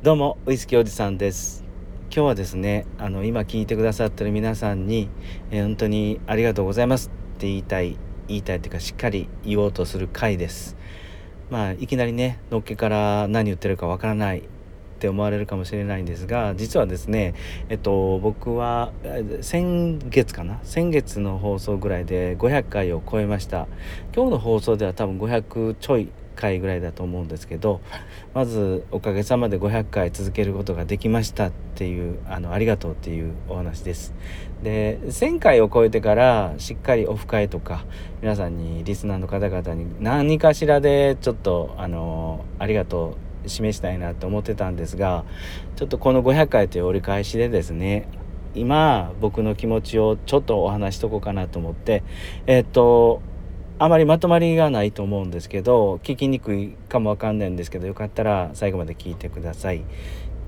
どうもウイスキーおじさんです。今日はですねあの今聞いてくださってる皆さんに、えー、本当にありがとうございますって言いたい言いたいというかしっかり言おうとする回です。まあいきなりねのっけから何言ってるかわからないって思われるかもしれないんですが実はですねえっと僕は先月かな？先月の放送ぐらいで500回を超えました。今日の放送では多分500ちょい回ぐらいだと思うんですけどまずおかげさまで500回続けることができましたっていうあのありがとうっていうお話です。で1000回を超えてからしっかりオフ会とか皆さんにリスナーの方々に何かしらでちょっとあのありがとう示したいなと思ってたんですがちょっとこの500回という折り返しでですね今僕の気持ちをちょっとお話しとこうかなと思ってえっとあまりまとまりがないと思うんですけど聞きにくいかもわかんないんですけどよかったら最後まで聞いてください。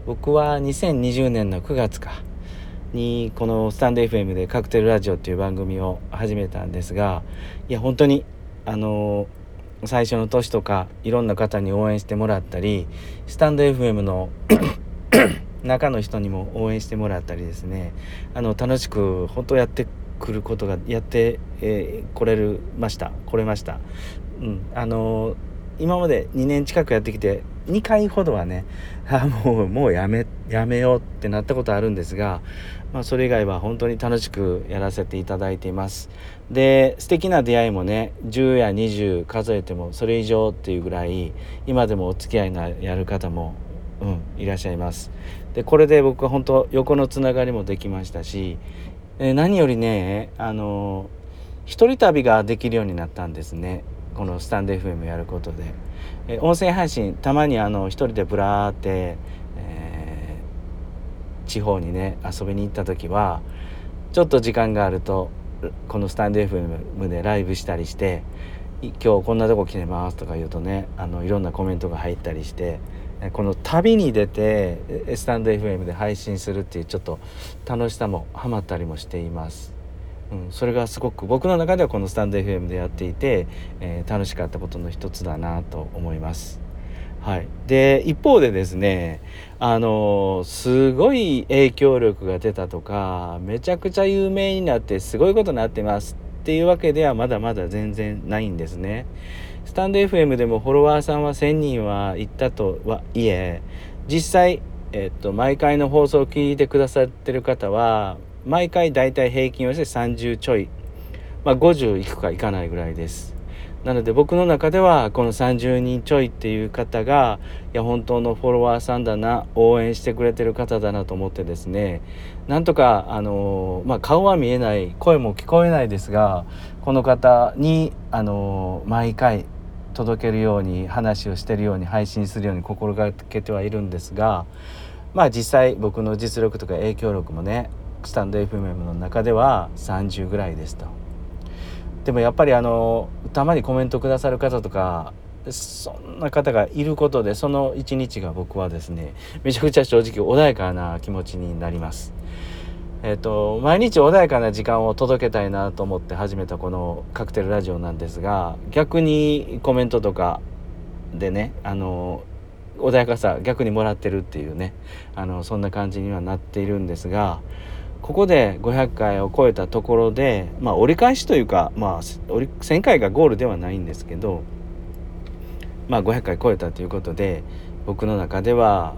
僕は2020年の9月かにこのスタンド FM でカクテルラジオっていう番組を始めたんですがいや本当にあの最初の年とかいろんな方に応援してもらったりスタンド FM の 中の人にも応援してもらったりですね。あの楽しく本当やってくることがやって、えー、来れるました。来れました。うん、あの今まで2年近くやってきて2回ほどはね あもうもうやめやめようってなったことあるんですが、まあ、それ以外は本当に楽しくやらせていただいています。で素敵な出会いもね10や20数えてもそれ以上っていうぐらい今でもお付き合いのやる方も、うん、いらっしゃいます。でこれで僕は本当横のつながりもできましたし、え何よりねあの一人旅ができるようになったんですね。このスタンド FM やることで、え音声配信たまにあの一人でブラーって、えー、地方にね遊びに行った時はちょっと時間があるとこのスタンド FM でライブしたりして「今日こんなとこ来てます」とか言うとねあのいろんなコメントが入ったりしてこの旅に出てスタンド FM で配信するっていうちょっと楽しさもハマったりもしています。うん、それがすごく僕の中ではこのスタンド FM でやっていて、えー、楽しかったことの一つだなと思います。はい、で一方でですねあのすごい影響力が出たとかめちゃくちゃ有名になってすごいことになってますっていうわけではまだまだ全然ないんですね。スタンド FM でもフォロワーさんは1,000人はいったとはいえ実際、えっと、毎回の放送を聞いてくださってる方は毎回大体平均をして30ちょい、まあ、50いくかいかないぐらいですなので僕の中ではこの30人ちょいっていう方がいや本当のフォロワーさんだな応援してくれてる方だなと思ってですね。なんとかあのまあ顔は見えない声も聞こえないですがこの方にあの毎回届けるように話をしてるように配信するように心がけてはいるんですがまあ実際僕の実力とか影響力もねスタンド FM の中では30ぐらいですと。でもやっぱりあのたまにコメントくださる方とかそんな方がいることでその一日が僕はですねめちゃくちゃ正直穏やかな気持ちになります。え、と毎日穏やかな時間を届けたいなと思って始めたこのカクテルラジオなんですが逆にコメントとかでねあの穏やかさ逆にもらってるっていうねあのそんな感じにはなっているんですがここで500回を超えたところで、まあ、折り返しというか、まあ、1000回がゴールではないんですけど、まあ、500回超えたということで僕の中では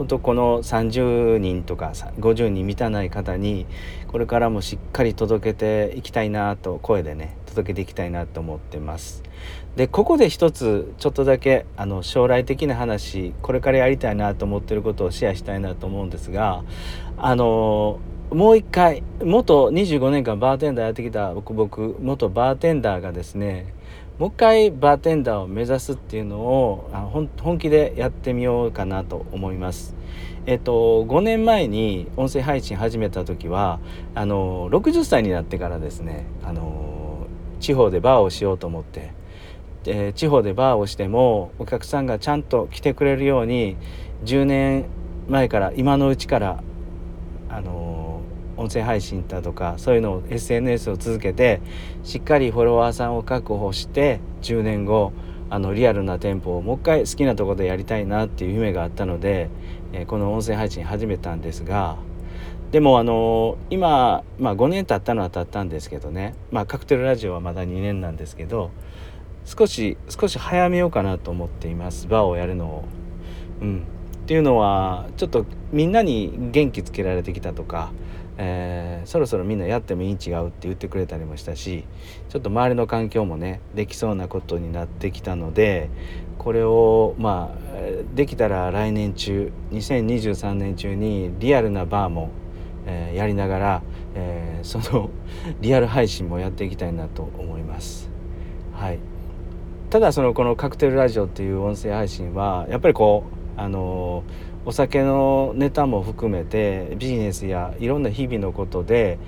本当この30人とか50人満たない方にこれからもしっかり届けていきたいなと声でね届けていきたいなと思ってます。でここで一つちょっとだけあの将来的な話これからやりたいなと思ってることをシェアしたいなと思うんですがあのもう一回元25年間バーテンダーやってきた僕僕元バーテンダーがですねもう一回バーテンダーを目指すっていうのを本気でやってみようかなと思います。えっと、5年前に音声配信始めた時はあの60歳になってからですねあの地方でバーをしようと思って、で地方でバーをしてもお客さんがちゃんと来てくれるように10年前から今のうちからあの音声配信だとかそういうのを SNS を続けてしっかりフォロワーさんを確保して10年後あのリアルな店舗をもう一回好きなとこでやりたいなっていう夢があったので、え、この音声配信始めたんですがでもあの今、まあ、5年経ったのは経ったんですけどね、まあ、カクテルラジオはまだ2年なんですけど少し少し早めようかなと思っていますバーをやるのを。うん、っていうのはちょっとみんなに元気つけられてきたとか、えー、そろそろみんなやってもいいん違うって言ってくれたりもしたしちょっと周りの環境もねできそうなことになってきたのでこれをまあできたら来年中2023年中にリアルなバーもえー、やりながら、えー、その リアル配信もやっていきたいなと思います。はい、ただそのこのカクテルラジオっていう音声配信はやっぱりこうあのお酒のネタも含めてビジネスやいろんな日々のことで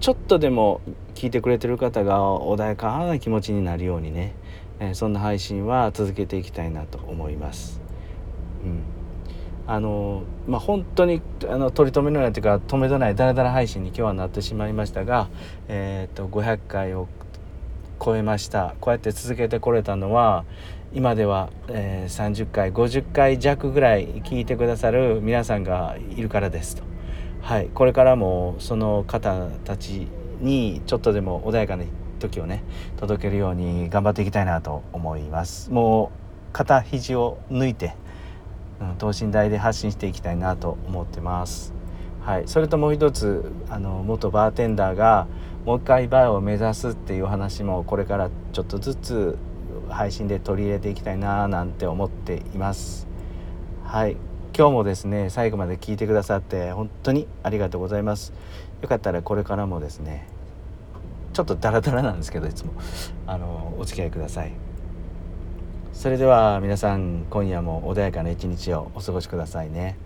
ちょっとでも聞いてくれてる方が穏やかな気持ちになるようにね、え、そんな配信は続けていきたいなと思います。うんあのまあ、本当にあの取り留めのないというか止めどないダラダラ配信に今日はなってしまいましたが、えーと、500回を超えました。こうやって続けてこれたのは今では、えー、30回50回弱ぐらい聞いてくださる皆さんがいるからですと、はい、これからもその方たちにちょっとでも穏やかな時をね届けるように頑張っていきたいなと思います。もう肩肘を抜いて等身大で発信していきたいなと思ってます。はい、それともう一つあの元バーテンダーがもう一回バーを目指すっていう話もこれからちょっとずつ配信で取り入れていきたいななんて思っています。はい今日もですね最後まで聞いてくださって本当にありがとうございます。よかったらこれからもですねちょっとダラダラなんですけどいつもあのお付き合いください。それでは皆さん今夜も穏やかな一日をお過ごしくださいね。